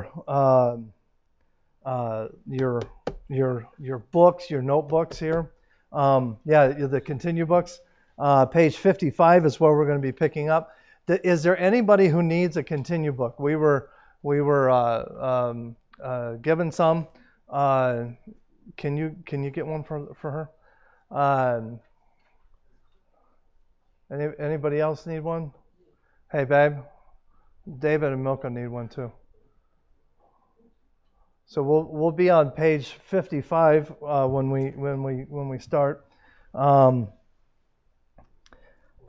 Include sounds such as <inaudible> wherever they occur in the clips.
your uh, uh, your your your books, your notebooks here. Um, yeah, the continue books. Uh, page 55 is where we're going to be picking up. Is there anybody who needs a continue book? We were we were uh, um, uh, given some. Uh, can you can you get one for for her? Um, any, anybody else need one? Hey, babe. David and Milka need one too. So we'll we'll be on page 55 uh, when we when we when we start. Um,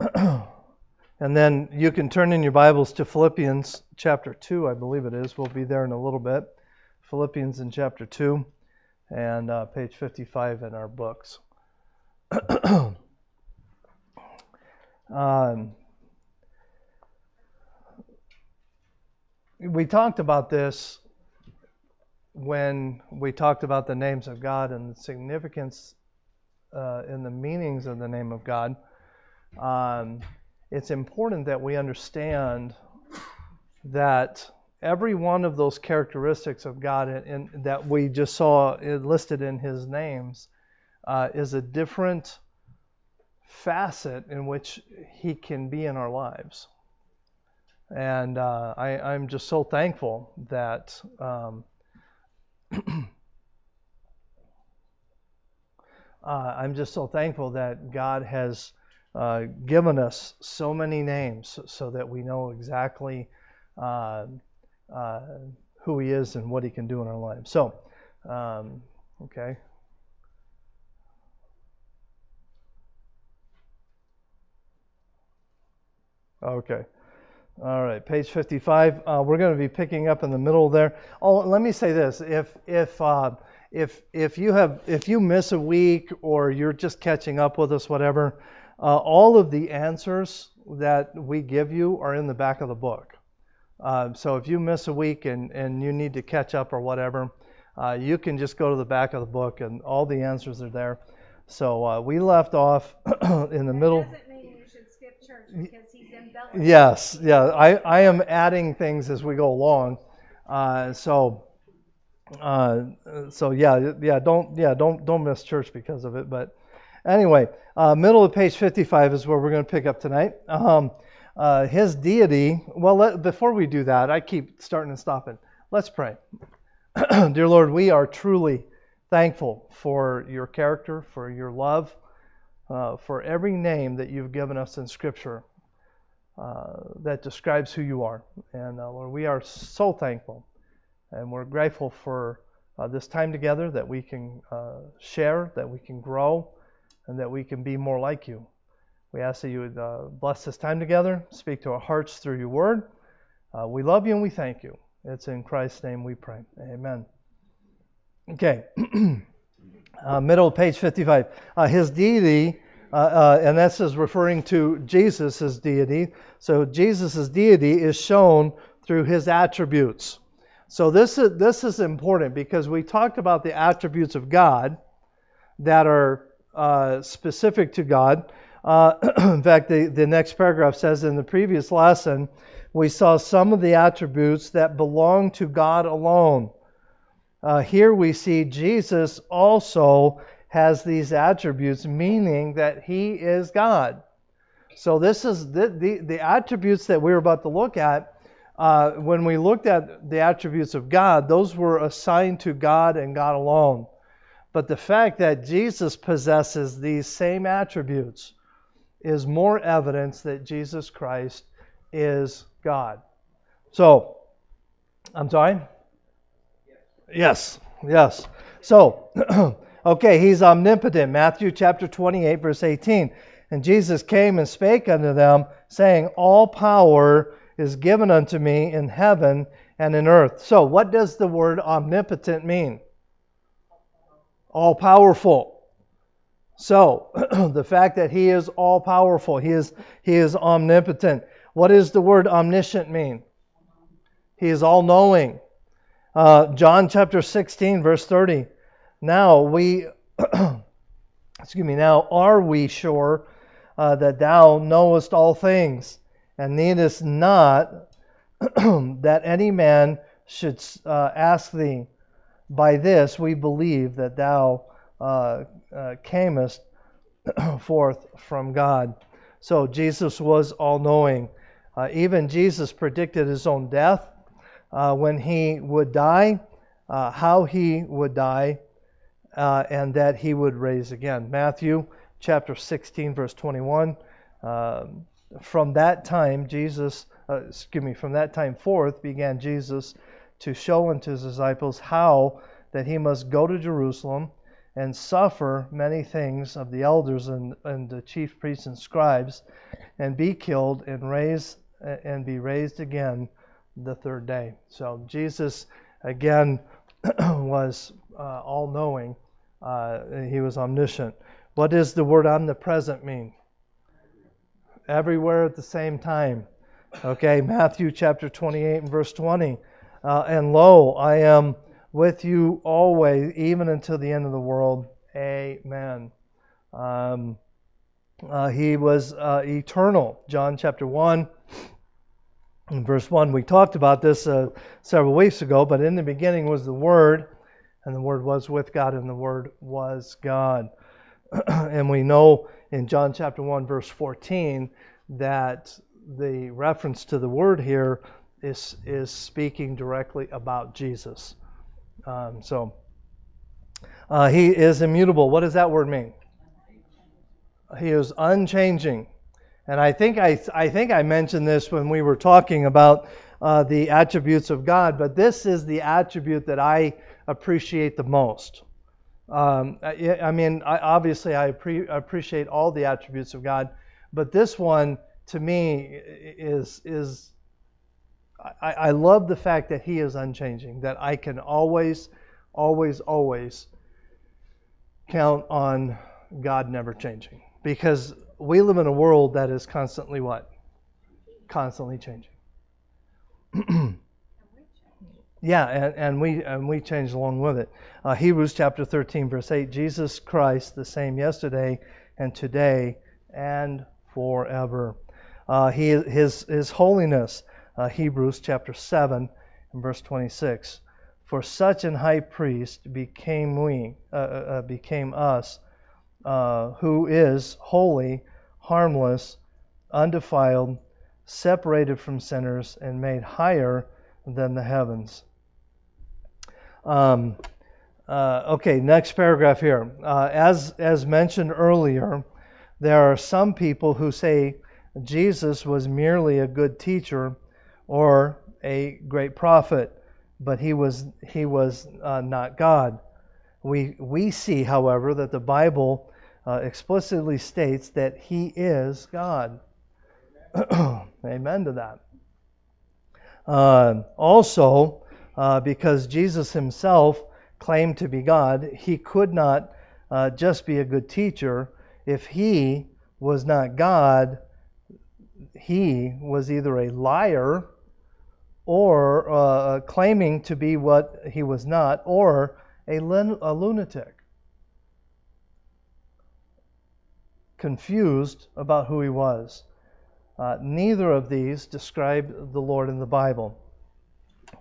<clears throat> and then you can turn in your Bibles to Philippians chapter 2, I believe it is. We'll be there in a little bit. Philippians in chapter 2 and uh, page 55 in our books. <clears throat> um, we talked about this when we talked about the names of God and the significance uh, in the meanings of the name of God. Um, it's important that we understand that every one of those characteristics of God in, that we just saw listed in His names uh, is a different facet in which He can be in our lives. And uh, I, am just so thankful that um, uh, I'm just so thankful that God has uh, given us so many names so that we know exactly uh, uh, who He is and what He can do in our lives. So, um, okay. Okay. All right, page 55. Uh, we're going to be picking up in the middle there. Oh, let me say this: if if uh, if if you have if you miss a week or you're just catching up with us, whatever, uh, all of the answers that we give you are in the back of the book. Uh, so if you miss a week and and you need to catch up or whatever, uh, you can just go to the back of the book and all the answers are there. So uh, we left off <clears throat> in the middle. Yes, yeah. I, I am adding things as we go along. Uh, so uh, so yeah, yeah. Don't yeah don't don't miss church because of it. But anyway, uh, middle of page 55 is where we're going to pick up tonight. Um, uh, his deity. Well, let, before we do that, I keep starting and stopping. Let's pray. <clears throat> Dear Lord, we are truly thankful for your character, for your love, uh, for every name that you've given us in Scripture that describes who you are. And uh, Lord, we are so thankful and we're grateful for uh, this time together that we can uh, share, that we can grow, and that we can be more like you. We ask that you would uh, bless this time together, speak to our hearts through your word. Uh, we love you and we thank you. It's in Christ's name we pray. Amen. Okay. <clears throat> middle of page 55. his deity uh, uh, and this is referring to Jesus' deity. So Jesus' deity is shown through his attributes. So this is this is important because we talked about the attributes of God that are uh, specific to God. Uh, <clears throat> in fact, the, the next paragraph says in the previous lesson, we saw some of the attributes that belong to God alone. Uh, here we see Jesus also has these attributes, meaning that he is God. So this is the, the, the attributes that we're about to look at. Uh, when we looked at the attributes of God, those were assigned to God and God alone. But the fact that Jesus possesses these same attributes is more evidence that Jesus Christ is God. So, I'm sorry? Yes, yes. So, <clears throat> Okay, he's omnipotent. Matthew chapter 28, verse 18. And Jesus came and spake unto them, saying, All power is given unto me in heaven and in earth. So, what does the word omnipotent mean? All powerful. So, <clears throat> the fact that he is all powerful, he is, he is omnipotent. What does the word omniscient mean? He is all knowing. Uh, John chapter 16, verse 30. Now we, <clears throat> excuse me, now are we sure uh, that thou knowest all things, and needest not <clears throat> that any man should uh, ask thee, By this we believe that thou uh, uh, camest <clears throat> forth from God. So Jesus was all knowing. Uh, even Jesus predicted his own death uh, when he would die, how he would die, uh, and that he would raise again. Matthew chapter 16, verse 21. Um, from that time, Jesus, uh, excuse me, from that time forth began Jesus to show unto his disciples how that he must go to Jerusalem and suffer many things of the elders and, and the chief priests and scribes, and be killed and raise and be raised again the third day. So Jesus again <clears throat> was uh, all-knowing. Uh, he was omniscient. What does the word omnipresent mean? Everywhere at the same time. Okay, Matthew chapter 28 and verse 20. Uh, and lo, I am with you always, even until the end of the world. Amen. Um, uh, he was uh, eternal. John chapter 1 and verse 1. We talked about this uh, several weeks ago, but in the beginning was the Word, and the Word was with God, and the Word was God. <clears throat> and we know in John chapter 1, verse 14, that the reference to the Word here is, is speaking directly about Jesus. Um, so uh, he is immutable. What does that word mean? He is unchanging. And I think I, I think I mentioned this when we were talking about uh, the attributes of God, but this is the attribute that I appreciate the most. Um, I, I, mean, I, obviously, I pre- appreciate all the attributes of God, but this one to me is is I, I love the fact that He is unchanging, that I can always, always, always count on God never changing. Because we live in a world that is constantly what? Constantly changing. <clears throat> yeah, and, and, we and we change along with it. Uh, Hebrews chapter 13, verse 8: Jesus Christ, the same yesterday and today and forever. Uh, he, his His holiness uh, Hebrews chapter 7 and verse 26. For such an high priest became we, uh, uh, uh, became us, uh, who is holy, harmless, undefiled, separated from sinners, and made higher than the heavens. Um, uh, okay, next paragraph here. Uh, as as mentioned earlier, there are some people who say Jesus was merely a good teacher or a great prophet, but he was he was uh, not God. We we see, however, that the Bible uh, explicitly states that he is God. <clears throat> Amen to that. Uh, also, uh, because Jesus himself claimed to be God, he could not uh, just be a good teacher. If he was not God, he was either a liar or uh, claiming to be what he was not, or a, a lunatic. Confused about who he was. Uh, neither of these describe the Lord in the Bible.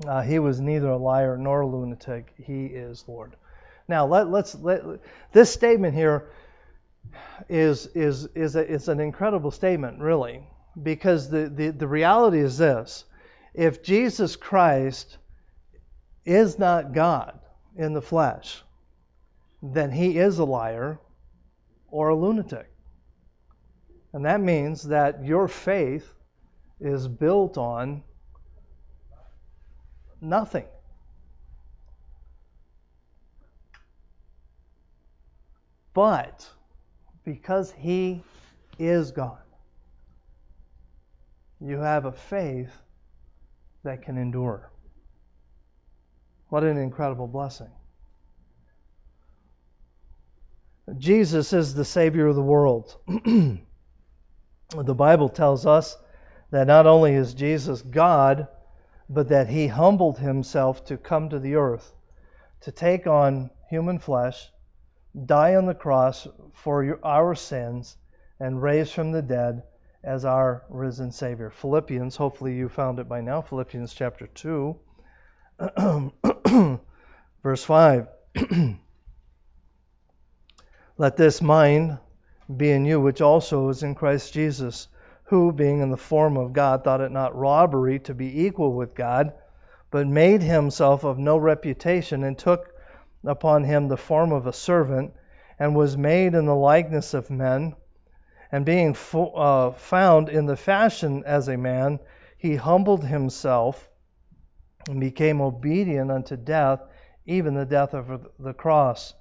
Uh, he was neither a liar nor a lunatic. He is Lord. Now let, us let this statement here is is is a, is an incredible statement, really, because the, the the reality is this: if Jesus Christ is not God in the flesh, then he is a liar or a lunatic. And that means that your faith is built on nothing. But because he is God, you have a faith that can endure. What an incredible blessing. Jesus is the Savior of the world. <clears throat> the Bible tells us that not only is Jesus God, but that he humbled himself to come to the earth, to take on human flesh, die on the cross for our sins, and raise from the dead as our risen Savior. Philippians, hopefully you found it by now, Philippians chapter 2 <clears throat> Verse 5 <clears throat> Let this mind be in you, which also is in Christ Jesus, who, being in the form of God, thought it not robbery to be equal with God, but made himself of no reputation, and took upon him the form of a servant, and was made in the likeness of men. And being fo- uh, found in the fashion as a man, he humbled himself and became obedient unto death, even the death of the cross.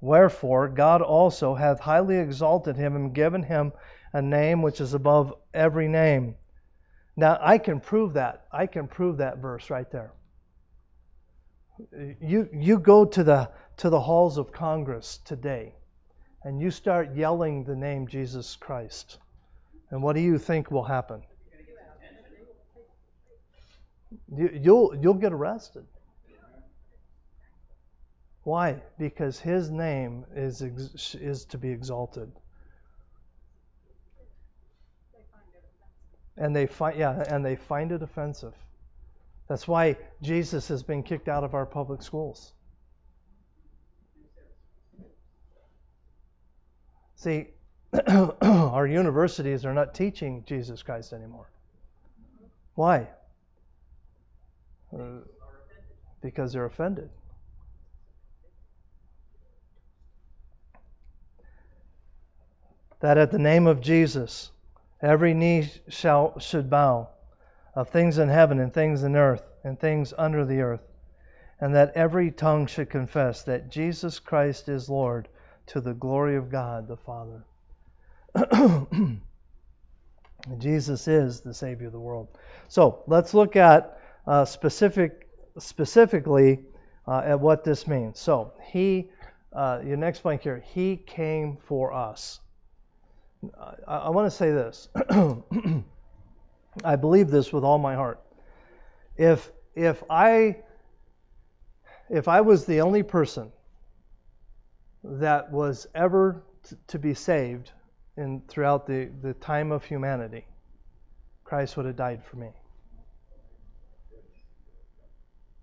Wherefore God also hath highly exalted him and given him a name which is above every name. Now I can prove that. I can prove that verse right there. You you go to the to the halls of Congress today and you start yelling the name Jesus Christ. And what do you think will happen? You, you'll you'll get arrested. Why? Because his name is is to be exalted. And they find yeah, and they find it offensive. That's why Jesus has been kicked out of our public schools. See, <clears throat> our universities are not teaching Jesus Christ anymore. Why? Uh, because they're offended. That at the name of Jesus every knee shall should bow of things in heaven and things in earth and things under the earth and that every tongue should confess that Jesus Christ is Lord to the glory of God the Father. <clears throat> Jesus is the Savior of the world. So let's look at uh, specific, specifically uh, at what this means. So he, uh, your next blank here, he came for us. I, I want to say this. <clears throat> I believe this with all my heart. If if I if I was the only person that was ever t- to be saved in throughout the, the time of humanity, Christ would have died for me.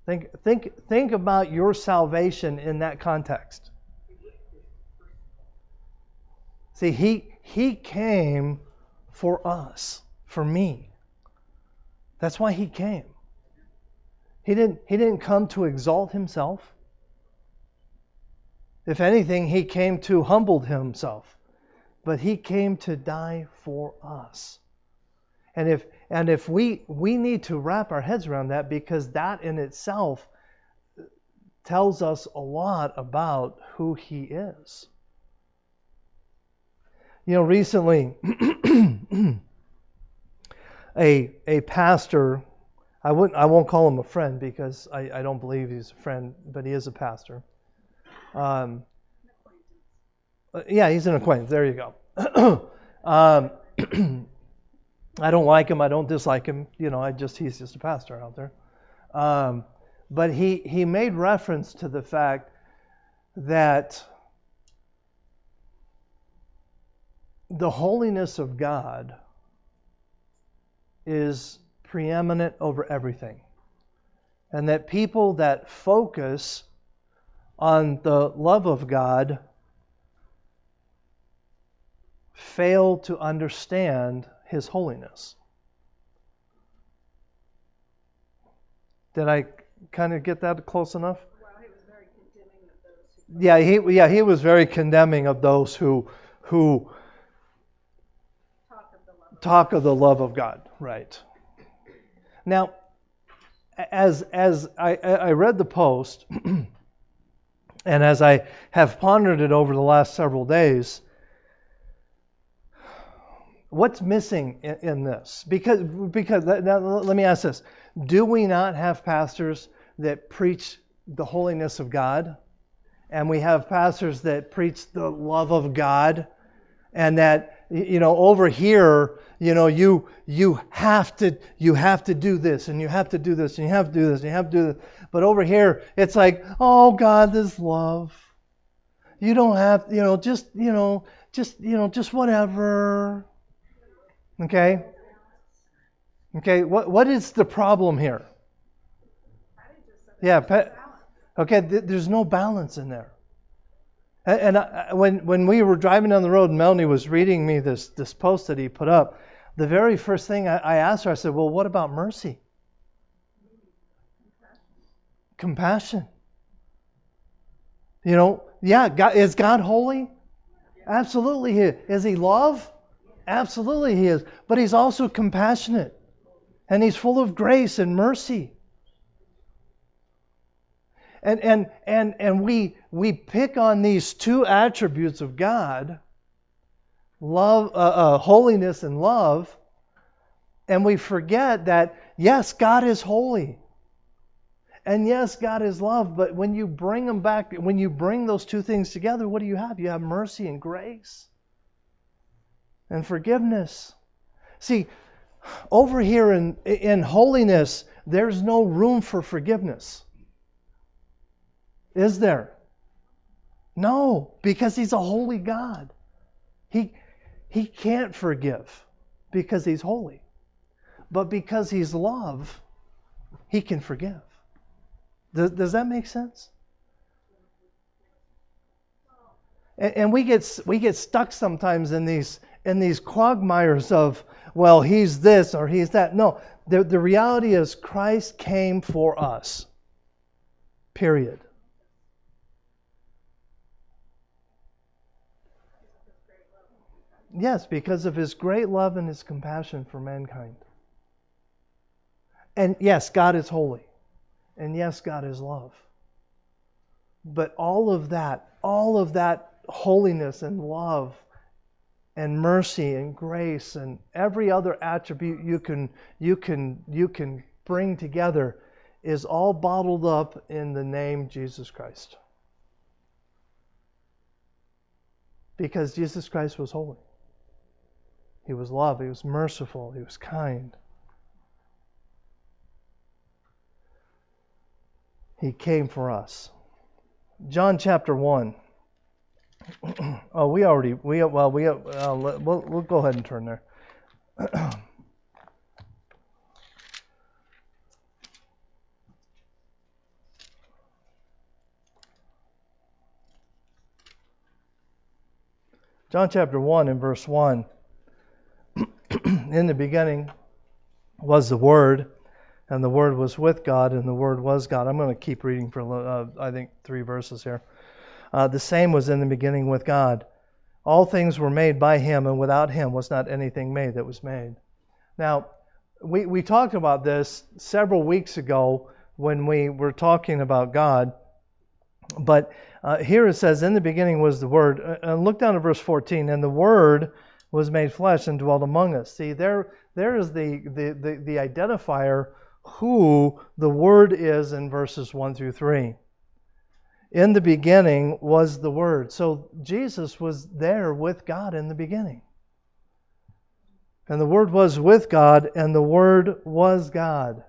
Think think think about your salvation in that context. See, he he came for us, for me. That's why he came. He didn't, he didn't come to exalt himself. If anything, he came to humble himself. But he came to die for us. And if and if we we need to wrap our heads around that because that in itself tells us a lot about who he is. You know, recently, <clears throat> a a pastor, I wouldn't, I won't call him a friend because I, I don't believe he's a friend, but he is a pastor. Um, yeah, he's an acquaintance. There you go. <clears throat> um, <clears throat> I don't like him. I don't dislike him. You know, I just he's just a pastor out there. Um, but he he made reference to the fact that the holiness of God is preeminent over everything. And that people that focus on the love of God fail to understand His holiness. Did I kind of get that close enough? yeah, he yeah he was very condemning of those who who talk of the love of God, right? Now, as as I, I read the post, <clears throat> and as I have pondered it over the last several days, what's missing in, in this? Because because now, let me ask this: Do we not have pastors that preach the holiness of God, and we have pastors that preach the love of God, and that you know over here you know you you have to you have to do this and you have to do this and you have to do this and you have to do this but over here it's like oh god this love you don't have you know just you know just you know just whatever okay okay what what is the problem here Yeah. Okay. Th- there's no balance in there. And, I, when when we were driving down the road, Melanie was reading me this this post that he put up. The very first thing I, I asked her, I said, "Well, what about mercy?" Compassion. You know, yeah, God, is God holy? Absolutely he is. Is he love? Absolutely he is. But he's also compassionate. And he's full of grace and mercy. And and and and we we pick on these two attributes of God, love, uh, uh, holiness, and love, and we forget that yes, God is holy. And yes, God is love, but when you bring them back, when you bring those two things together, what do you have? You have mercy and grace and forgiveness. See, over here in, in holiness, there's no room for forgiveness. Is there? No, because he's a holy God. He, he can't forgive because he's holy. But because he's love, he can forgive. Does, does that make sense? And, and we get we get stuck sometimes in these in these quagmires of well he's this or he's that. No, the the reality is Christ came for us. Period. Yes, because of his great love and his compassion for mankind. And yes, God is holy. And yes, God is love. But all of that, all of that holiness and love and mercy and grace and every other attribute you can you can you can bring together is all bottled up in the name Jesus Christ. Because Jesus Christ was holy. He was love, he was merciful, he was kind. He came for us. John chapter 1. <clears throat> oh, we already, we well, we, uh, we'll, we'll go ahead and turn there. <clears throat> John chapter 1 and verse 1. <clears throat> In the beginning was the Word, and the Word was with God, and the Word was God. I'm going to keep reading for, uh, I think, three verses here. Uh, the same was in the beginning with God. All things were made by Him, and without Him was not anything made that was made. Now, we, we talked about this several weeks ago when we were talking about God. But uh, here it says, In the beginning was the Word. Uh, and look down to verse 14. And the Word was made flesh and dwelt among us. See, there, there is the, the, the, the identifier who the Word is in verses 1 through 3. In the beginning was the Word. So Jesus was there with God in the beginning. And the Word was with God, and the Word was God.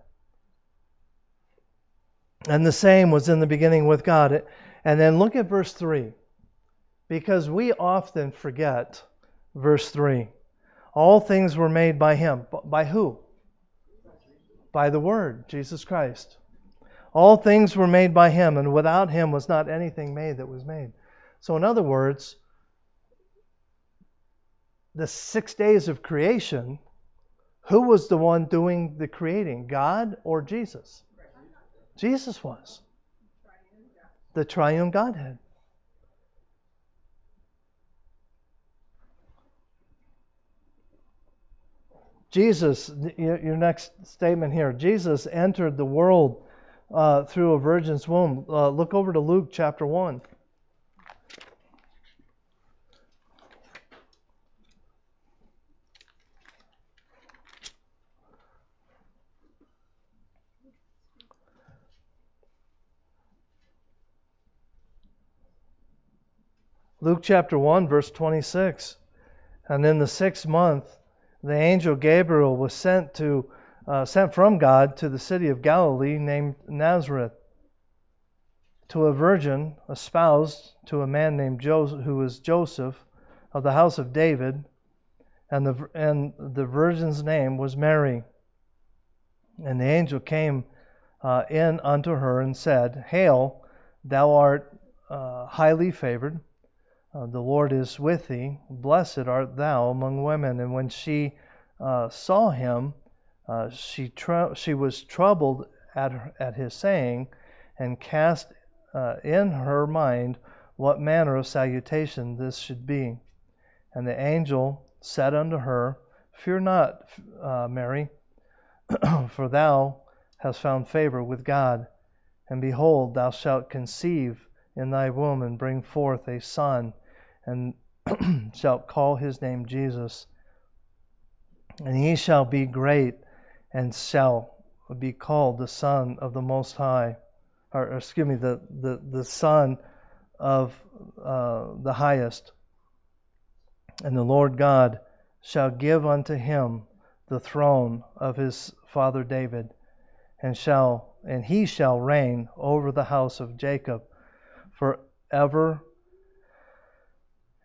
And the same was in the beginning with God. And then look at verse 3. Because we often forget verse 3. All things were made by Him. By who? by the Word, Jesus Christ. All things were made by Him, and without Him was not anything made that was made. So, in other words, the six days of creation, who was the one doing the creating, God or Jesus? Jesus was. The triune Godhead. Jesus, your next statement here, Jesus entered the world uh, through a virgin's womb. Uh, look over to Luke chapter 1. Luke chapter 1, verse 26. And in the sixth month, the angel Gabriel was sent to uh, sent from God to the city of Galilee named Nazareth to a virgin espoused to a man named Joseph, who was Joseph of the house of David, and the and the virgin's name was Mary. And the angel came uh, in unto her and said, Hail, thou art uh, highly favored. Uh, the Lord is with thee. Blessed art thou among women. And when she uh, saw him, uh, she tr- she was troubled at her, at his saying, and cast uh, in her mind what manner of salutation this should be. And the angel said unto her, Fear not, uh, Mary, <clears throat> for thou hast found favor with God. And behold, thou shalt conceive in thy womb and bring forth a son, and <clears throat> shalt call his name Jesus. And he shall be great, and shall be called the Son of the Most High, or, or excuse me, the, the, the Son of uh, the Highest. And the Lord God shall give unto him the throne of his father David, and shall and he shall reign over the house of Jacob forever,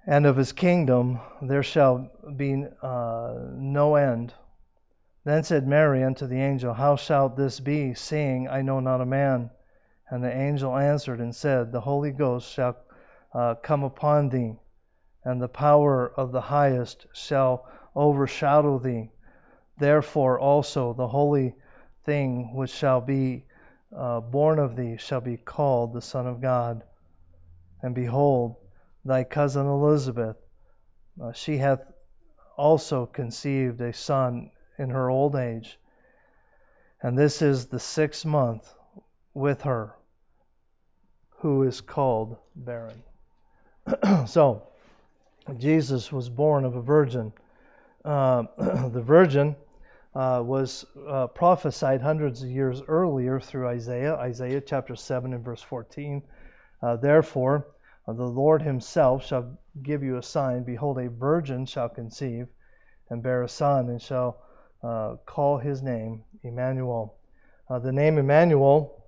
and of his kingdom there shall be uh, no end. Then said Mary unto the angel, How shall this be, seeing I know not a man? And the angel answered and said, The Holy Ghost shall uh, come upon thee and the power of the highest shall overshadow thee. Therefore also the holy thing which shall be uh, born of thee shall be called the Son of God. And behold, thy cousin Elizabeth, uh, she hath also conceived a son in her old age. And this is the sixth month with her, who is called barren. <clears throat> so, Jesus was born of a virgin. Uh, <clears throat> the virgin uh, was uh, prophesied hundreds of years earlier through Isaiah, Isaiah chapter 7 and verse 14. Uh, therefore, the Lord himself shall give you a sign. Behold, a virgin shall conceive and bear a son, and shall uh, call his name Immanuel. the name Immanuel,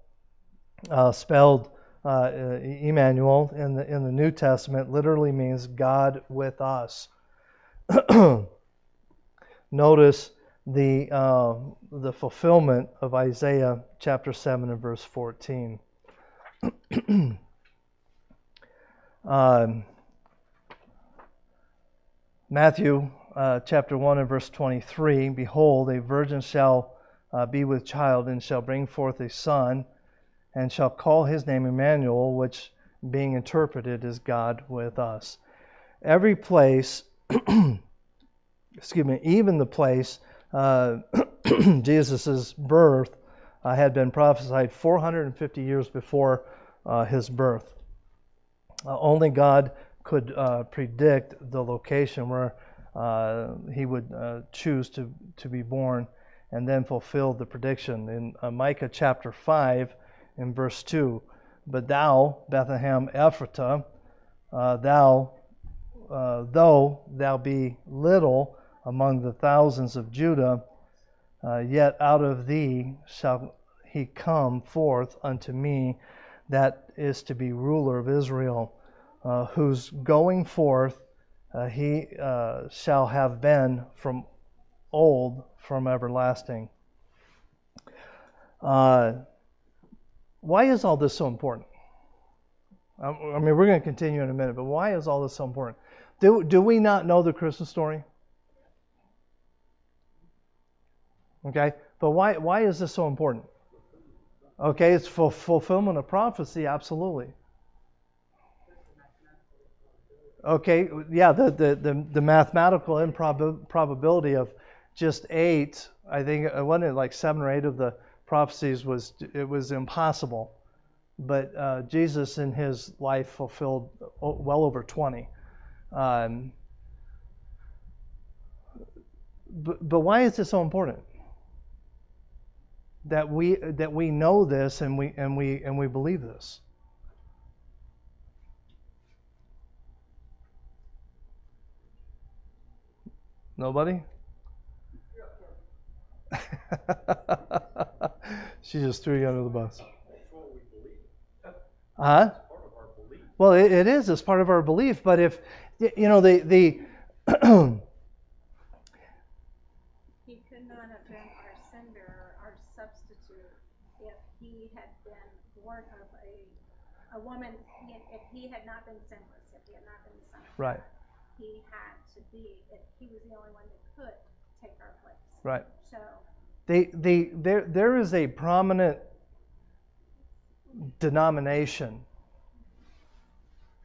spelled uh, Emmanuel in the in the New Testament literally means God with us. <clears throat> Notice the uh, the fulfillment of Isaiah chapter seven and verse fourteen. <clears throat> um, Matthew uh, chapter 1 and verse 23 Behold, a virgin shall uh, be with child and shall bring forth a son, and shall call his name Emmanuel, which being interpreted is God with us. Every place, <clears throat> excuse me, even the place uh, <clears throat> Jesus' birth uh, had been prophesied 450 years before uh, his birth. Uh, only God could uh, predict the location where uh, he would choose to, to be born and then fulfill the prediction. In Micah chapter 5, in verse 2. But thou, Bethlehem Ephratah, uh, thou, uh, though thou be little among the thousands of Judah, uh, yet out of thee shall he come forth unto me that is to be ruler of Israel, uh, whose going forth uh, he uh, shall have been from old, from everlasting. Uh, why is all this so important? I mean, we're going to continue in a minute, but why is all this so important? Do, do we not know the Christmas story? Okay, but why, why is this so important? Okay, it's for fulfillment of prophecy, absolutely. Okay, yeah, the, the, the, the mathematical improbability of just eight, I think, uh, wasn't it like seven or eight of the prophecies was it was impossible. But uh, Jesus in his life fulfilled well over 20. Um, but, but why is this so important? That we that we know this and we and we and we believe this. Nobody? <laughs> she just threw you under the bus. Huh? Well, it, it is. It's part of our belief. But if you know the the <clears throat> he could not have been our sender, our substitute, if a, a woman, if he had not been sinless, if he had not been the son of Right. God, he had to be, if he was the only one that could take our place. Right. So, They, they, there, there is a prominent denomination,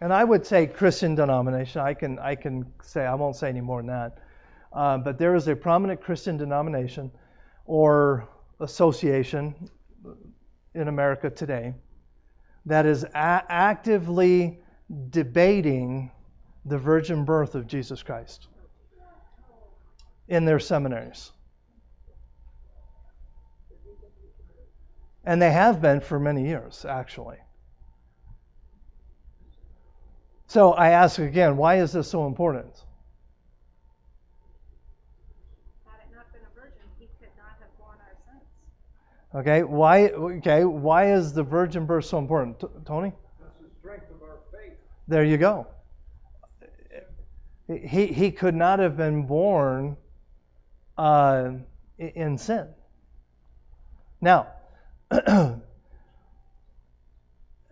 and I would say Christian denomination. I can, I can say I won't say any more than that. Uh, but there is a prominent Christian denomination or association in America today that is a- actively debating the virgin birth of Jesus Christ in their seminaries. And they have been for many years, actually. So I ask again, why is this so important? had it not been a virgin, he could not have borne our sins. Okay, why? Okay, why is the virgin birth so important, T- Tony? That's the strength of our faith. There you go. He he could not have been born uh, in sin. Now, <clears throat> let,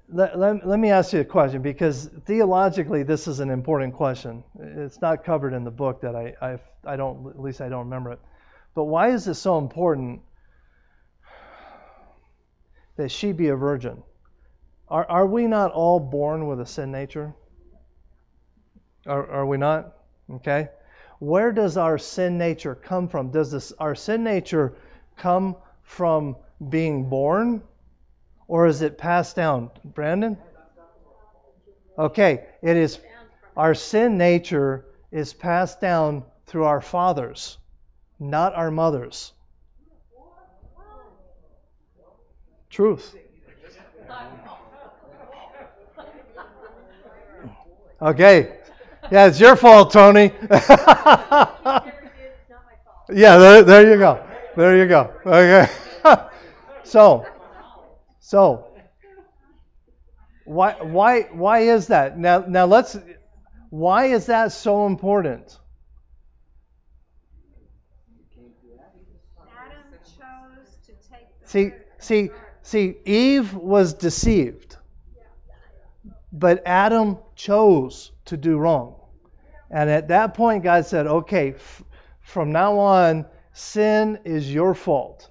let, let me ask you a question because theologically this is an important question. It's not covered in the book that I I, I don't at least I don't remember it. But why is it so important that she be a virgin? Are, are we not all born with a sin nature? Are, are we not? Okay. Where does our sin nature come from? Does this, our sin nature come from being born or is it passed down? Brandon? Okay, it is our sin nature is passed down through our fathers, not our mothers. Truth. Okay. Yeah, it's your fault, Tony. <laughs> yeah, there, there you go. There you go. Okay. <laughs> so, so why why why is that? Now now let's why is that so important? Adam chose to take See see see Eve was deceived. But Adam chose to do wrong. And at that point God said, "Okay, f- from now on sin is your fault."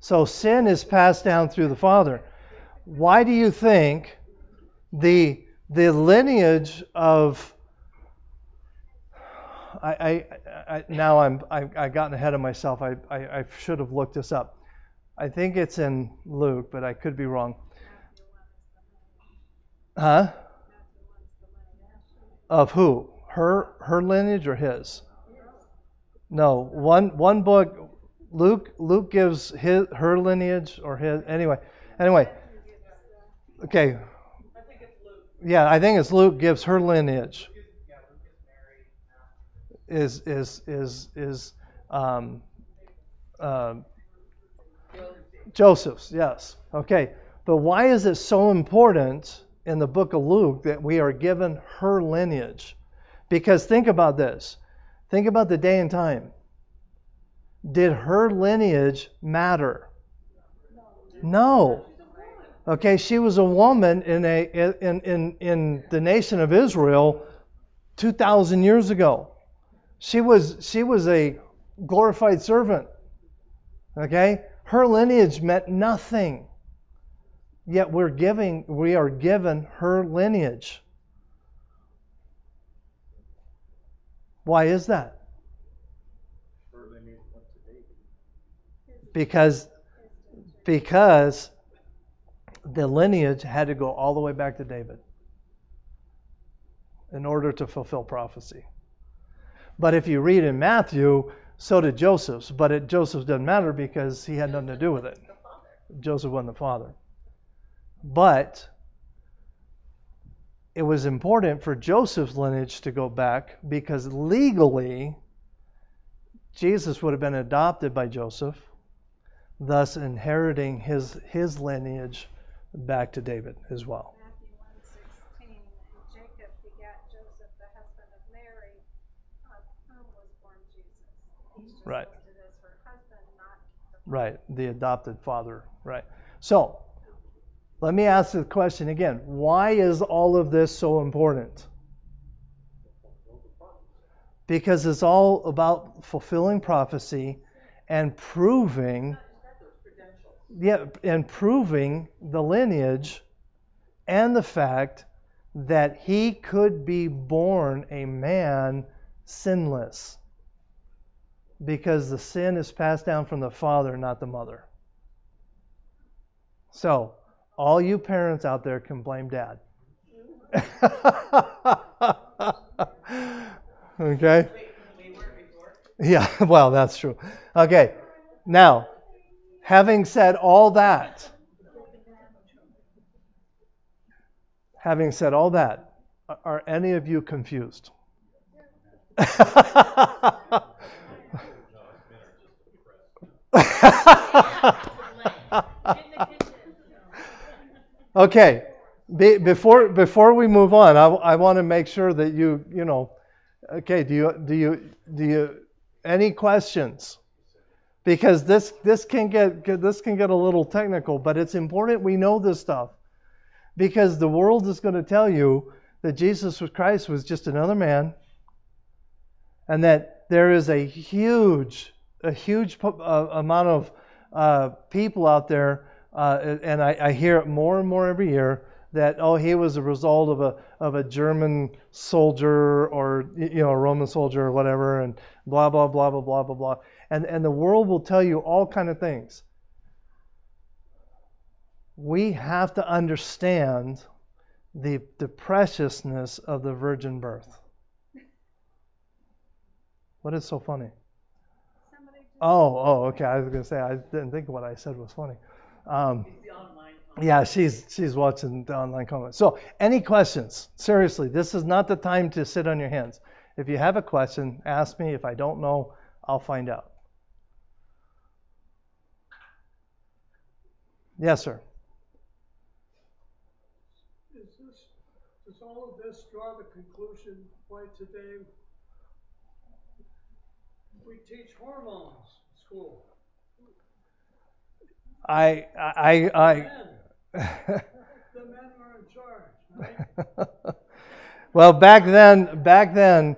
So sin is passed down through the father. Why do you think the the lineage of I, I, I now I'm I, I gotten ahead of myself. I, I, I should have looked this up. I think it's in Luke, but I could be wrong. Huh? Of who? Her her lineage or his? No, one one book. Luke Luke gives his her lineage or his anyway. Anyway, okay. I think it's Luke. Yeah, I think it's Luke gives her lineage. Is is is is um, uh, Joseph's? Yes. Okay. But why is it so important in the book of Luke that we are given her lineage? Because think about this. Think about the day and time. Did her lineage matter? No. Okay, she was a woman in a in in in the nation of Israel 2000 years ago. She was she was a glorified servant. Okay? Her lineage meant nothing. Yet we're giving we are given her lineage. Why is that? Because because the lineage had to go all the way back to David in order to fulfill prophecy. But if you read in Matthew, so did Joseph's, but it, Joseph's doesn't matter because he had nothing to do with it. Joseph wasn't the father. But it was important for Joseph's lineage to go back because legally Jesus would have been adopted by Joseph, thus inheriting his his lineage back to David as well. Matthew 1:16, and Jacob begat Joseph, the husband of Mary, of whom was born Jesus. He's just Right. listed as her husband, the Right, the adopted father. Right. So, let me ask the question again. Why is all of this so important? Because it's all about fulfilling prophecy and proving yeah, and proving the lineage and the fact that he could be born a man sinless because the sin is passed down from the father, not the mother. So, all you parents out there can blame dad. <laughs> okay? Yeah, <laughs> well, that's true. Okay, now, having said all that, having said all that, are any of you confused? <laughs> <laughs> okay, Be, before before we move on, I, I want to make sure that you you know. Okay, do you do you do you any questions? Because this this can get this can get a little technical, but it's important we know this stuff because the world is going to tell you that Jesus Christ was just another man, and that there is a huge a huge uh, amount of uh, people out there, uh, and I, I, hear it more and more every year that oh he was a result of a of a German soldier or you know a Roman soldier or whatever, and blah blah blah blah blah blah blah, and and the world will tell you all kind of things. We have to understand the the preciousness of the virgin birth. What is so funny? Oh, oh, okay. I was gonna say I didn't think what I said was funny. Um, yeah, she's she's watching the online comments. So, any questions? Seriously, this is not the time to sit on your hands. If you have a question, ask me. If I don't know, I'll find out. Yes, sir. Is this, does all of this draw the conclusion why today we teach hormones in school. I I I. the men <laughs> are in charge, right? <laughs> well, back then, back then,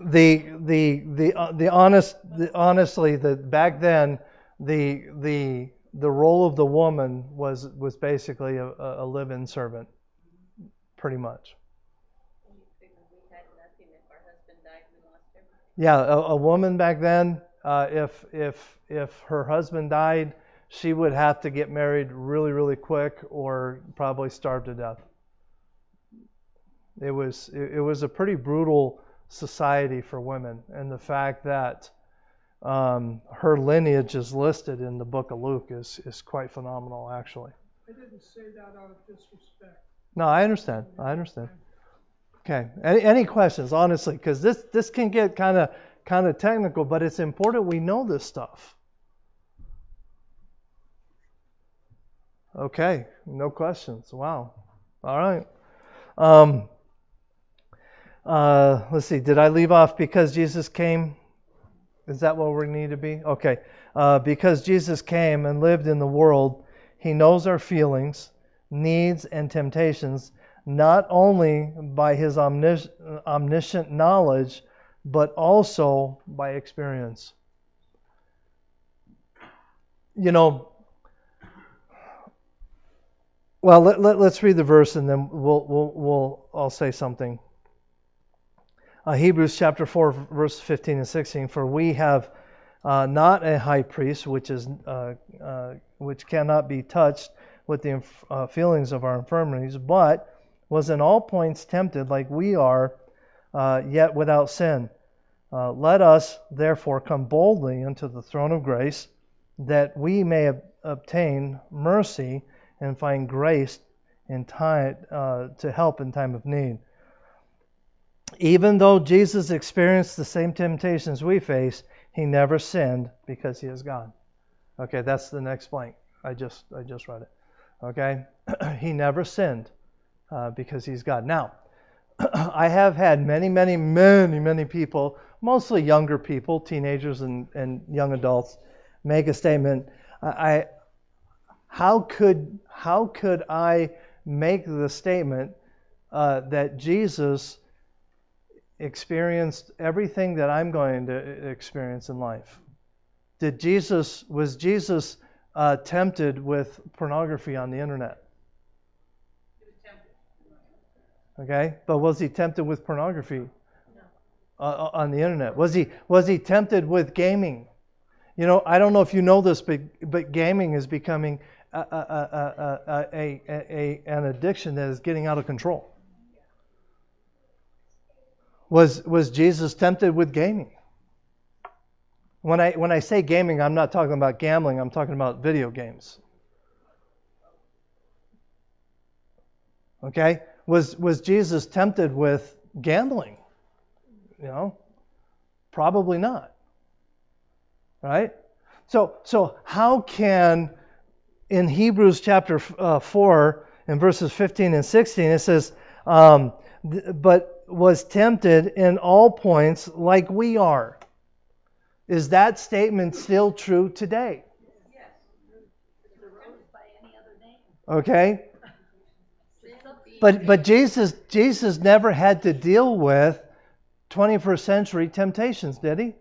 the the the uh, the honest the, honestly the back then the the the role of the woman was was basically a, a live-in servant, pretty much. Yeah, a, a woman back then, uh, if if if her husband died, she would have to get married really really quick or probably starve to death. It was it, it was a pretty brutal society for women, and the fact that um, her lineage is listed in the book of Luke is is quite phenomenal, actually. I didn't say that out of disrespect. No, I understand. I understand. Okay. Any, any questions, honestly? Because this this can get kind of kind of technical, but it's important we know this stuff. Okay. No questions. Wow. All right. Um, uh, let's see. Did I leave off because Jesus came? Is that what we need to be? Okay. Uh, because Jesus came and lived in the world, he knows our feelings, needs, and temptations not only by his omnis- omniscient knowledge, but also by experience. You know, well, let, let, us read the verse and then we'll, we'll, we'll I'll say something. Uh, Hebrews chapter 4, verse 15 and 16. For we have uh, not a high priest which is uh, uh which cannot be touched with the uh, feelings of our infirmities, but was in all points tempted like we are, uh, yet without sin. Uh, let us therefore come boldly unto the throne of grace, that we may ob- obtain mercy and find grace in time uh, to help in time of need. Even though Jesus experienced the same temptations we face, he never sinned because he is God. Okay, that's the next blank. I just I just read it. Okay, <clears throat> he never sinned uh, because he's God. Now, <clears throat> I have had many, many, many, many people, mostly younger people, teenagers and, and young adults, make a statement. I, how could how could I make the statement uh, that Jesus experienced everything that I'm going to experience in life? Did Jesus was Jesus uh, tempted with pornography on the internet? Okay, but was he tempted with pornography uh, on the internet? Was he was he tempted with gaming? You know, I don't know if you know this, but but gaming is becoming a, a, a, a, a an addiction that is getting out of control. Was was Jesus tempted with gaming? When I when I say gaming, I'm not talking about gambling. I'm talking about video games. Okay, was was Jesus tempted with gambling? You know, probably not. Right? So so how can in Hebrews chapter uh, 4 in verses 15 and 16 it says um, but was tempted in all points like we are. Is that statement still true today? Yes. Okay. But but Jesus Jesus never had to deal with 21st century temptations, did he?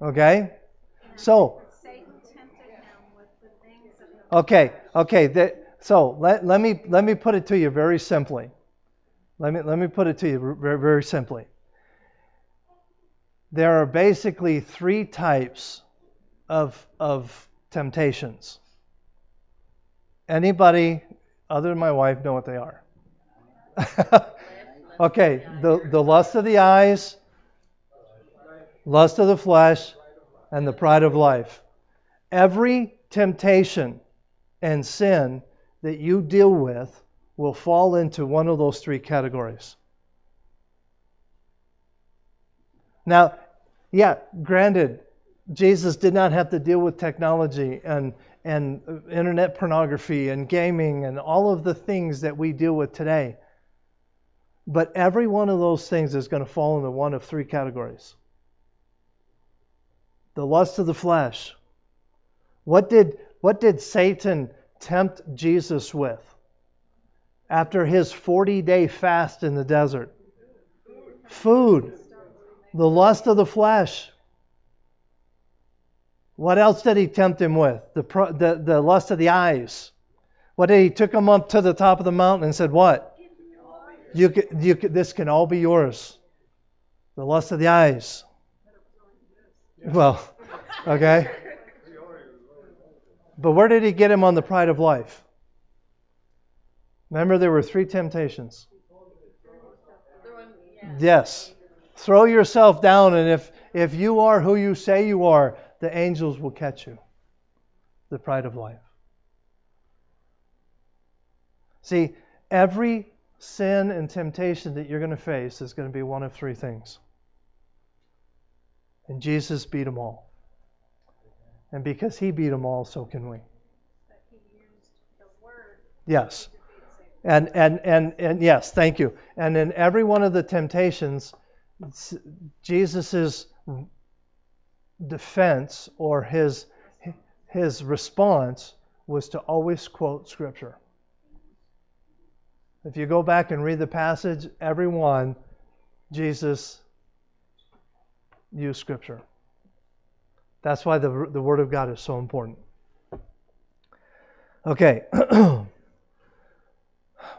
Okay. So Okay, okay. That, so let, let me let me put it to you very simply. Let me let me put it to you very, very simply. There are basically three types of of temptations. Anybody other than my wife know what they are? <laughs> okay, the the lust of the eyes, lust of the flesh, and the pride of life. Every temptation and sin that you deal with will fall into one of those three categories. Now, yeah, granted, Jesus did not have to deal with technology and and internet pornography and gaming and all of the things that we deal with today. But every one of those things is going to fall into one of three categories. The lust of the flesh. What did what did Satan tempt Jesus with after his 40 day fast in the desert? Food, the lust of the flesh. What else did he tempt him with? The, the, the lust of the eyes. What did he took him up to the top of the mountain and said, What? You, you, this can all be yours. The lust of the eyes. Well, okay. But where did he get him on the pride of life? Remember, there were three temptations. Yes. Throw yourself down, and if, if you are who you say you are, the angels will catch you. The pride of life. See, every sin and temptation that you're going to face is going to be one of three things. And Jesus beat them all. And because he beat them all, so can we. Yes. And, and, and, and yes, thank you. And in every one of the temptations, Jesus' defense or his, his response was to always quote Scripture. If you go back and read the passage, every one, Jesus used Scripture. That's why the, the Word of God is so important. Okay. <clears throat> well,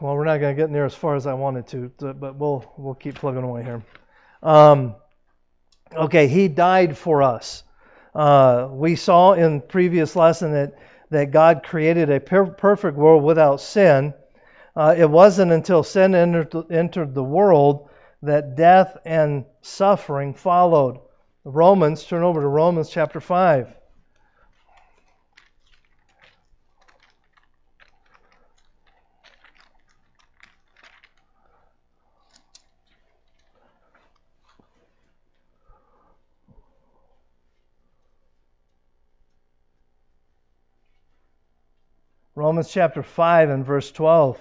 we're not going to get near as far as I wanted to, but we'll we'll keep plugging away here. Um, okay, He died for us. Uh, we saw in previous lesson that that God created a per- perfect world without sin. Uh, it wasn't until sin entered, entered the world that death and suffering followed. Romans, turn over to Romans chapter 5. Romans chapter 5 and verse 12.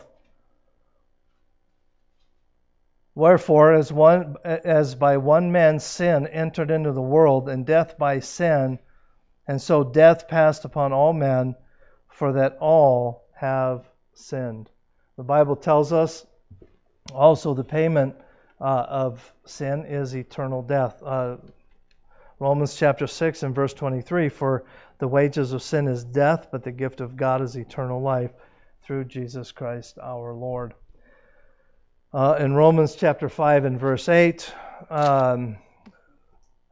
Wherefore, as one as by one man sin entered into the world, and death by sin, And so death passed upon all men, for that all have sinned. The Bible tells us also the payment uh, of sin is eternal death. Uh, Romans chapter 6 and verse 23 For the wages of sin is death, but the gift of God is eternal life through Jesus Christ our Lord. Uh, in Romans chapter 5 and verse 8, um,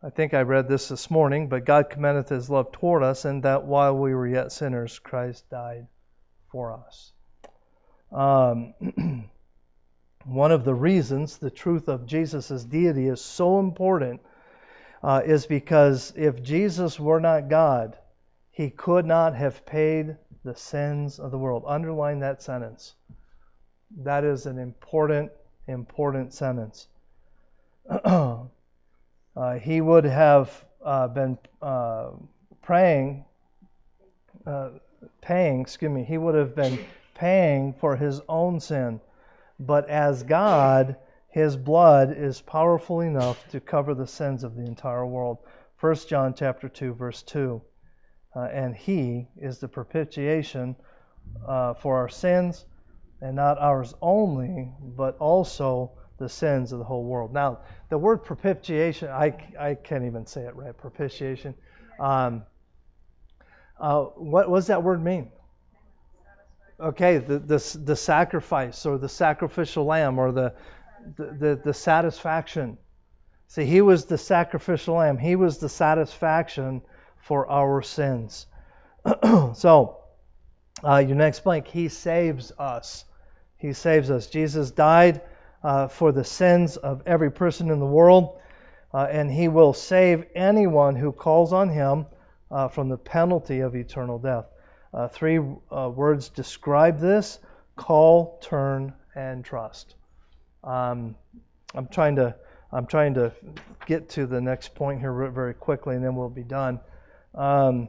I think I read this this morning, but God commendeth his love toward us, in that while we were yet sinners, Christ died for us. Um, <clears throat> one of the reasons the truth of Jesus' deity is so important uh, is because if Jesus were not God, he could not have paid the sins of the world. Underline that sentence. That is an important, important sentence. <clears throat> uh, he would have uh, been uh, praying, uh, paying, excuse me, he would have been paying for his own sin. But as God, his blood is powerful enough to cover the sins of the entire world. 1 John chapter 2 verse 2. Uh, and he is the propitiation uh, for our sins and not ours only, but also the sins of the whole world. Now, the word propitiation, I, I can't even say it right, propitiation. Um, uh, what, what does that word mean? Okay, the, the, the sacrifice or the sacrificial lamb or the, the, the, the satisfaction. See, he was the sacrificial lamb, he was the satisfaction for our sins. <clears throat> so, uh, your next blank, he saves us. He saves us. Jesus died uh, for the sins of every person in the world, uh, and he will save anyone who calls on him uh, from the penalty of eternal death. Uh, three uh, words describe this call, turn, and trust. Um, I'm trying to I'm trying to get to the next point here very quickly, and then we'll be done. Um,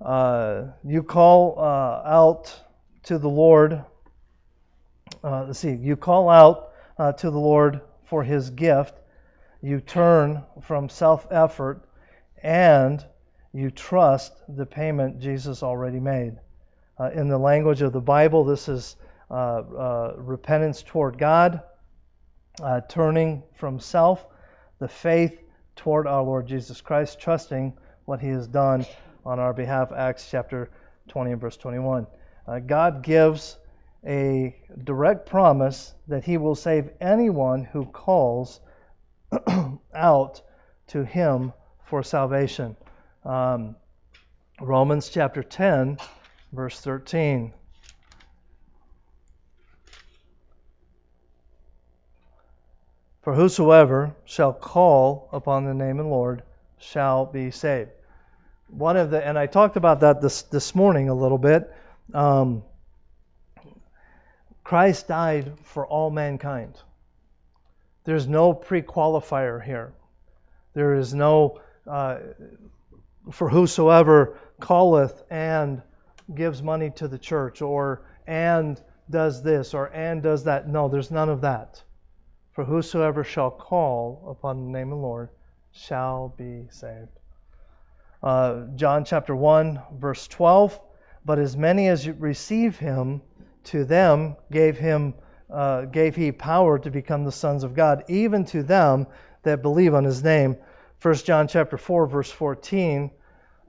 uh, you call uh, out to the Lord. Uh, let's see. You call out uh, to the Lord for His gift. You turn from self-effort, and you trust the payment Jesus already made. Uh, in the language of the Bible, this is uh, repentance toward God, turning from self, the faith toward our Lord Jesus Christ, trusting what he has done on our behalf. Acts chapter 20 and verse 21. Uh, God gives a direct promise that he will save anyone who calls <clears throat> out to him for salvation. Um, Romans chapter 10, verse 13. For whosoever shall call upon the name of the Lord shall be saved one of the, and I talked about that this this morning a little bit. Um, Christ died for all mankind. There's no pre-qualifier here. There is no uh, for whosoever calleth and gives money to the church, or and does this, or and does that. No, there's none of that. For whosoever shall call upon the name of the Lord shall be saved. Uh, John chapter 1, verse 12. But as many as receive him, to them gave him uh, gave he power to become the sons of God, even to them that believe on his name. 1 John chapter 4, verse 14.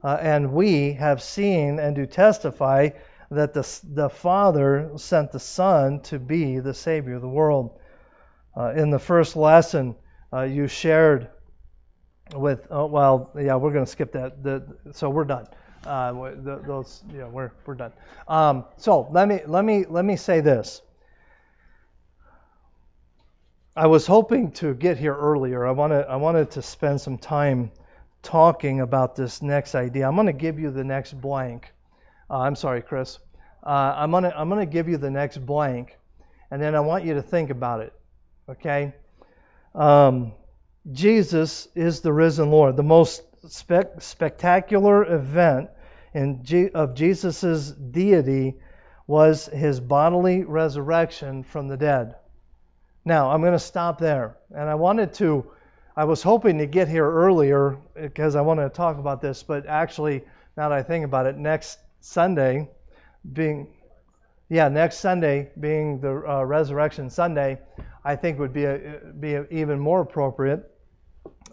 Uh, and we have seen and do testify that the, the Father sent the Son to be the Savior of the world. Uh, in the first lesson, uh, you shared with oh, well yeah we're going to skip that the, so we're done. Uh, the, those yeah we're we're done. Um, so let me let me let me say this. I was hoping to get here earlier. I wanted I wanted to spend some time talking about this next idea. I'm going to give you the next blank. Uh, I'm sorry Chris. Uh, I'm going to I'm to give you the next blank and then I want you to think about it okay? Um, Jesus is the risen Lord. The most spe- spectacular event G- of Jesus' deity was his bodily resurrection from the dead. Now, I'm going to stop there. And I wanted to I was hoping to get here earlier because I wanted to talk about this, but actually, now that I think about it, next Sunday, being yeah, next Sunday being the uh, Resurrection Sunday, I think would be a, be a, even more appropriate.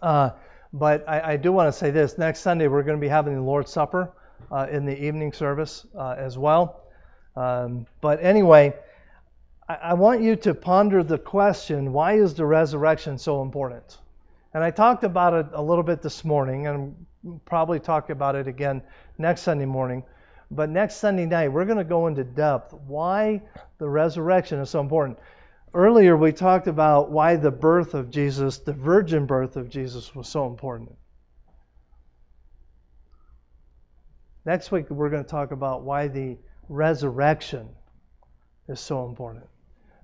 Uh, but I, I do want to say this: next Sunday we're going to be having the Lord's Supper uh, in the evening service uh, as well. Um, but anyway, I, I want you to ponder the question: Why is the resurrection so important? And I talked about it a little bit this morning, and probably talk about it again next Sunday morning. But next Sunday night, we're going to go into depth why the resurrection is so important. Earlier, we talked about why the birth of Jesus, the virgin birth of Jesus, was so important. Next week, we're going to talk about why the resurrection is so important.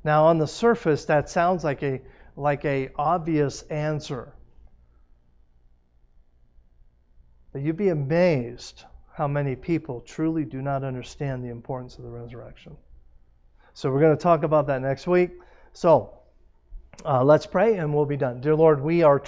Now, on the surface, that sounds like a like a obvious answer. But you'd be amazed how many people truly do not understand the importance of the resurrection. So we're going to talk about that next week. So uh, let's pray and we'll be done. Dear Lord, we are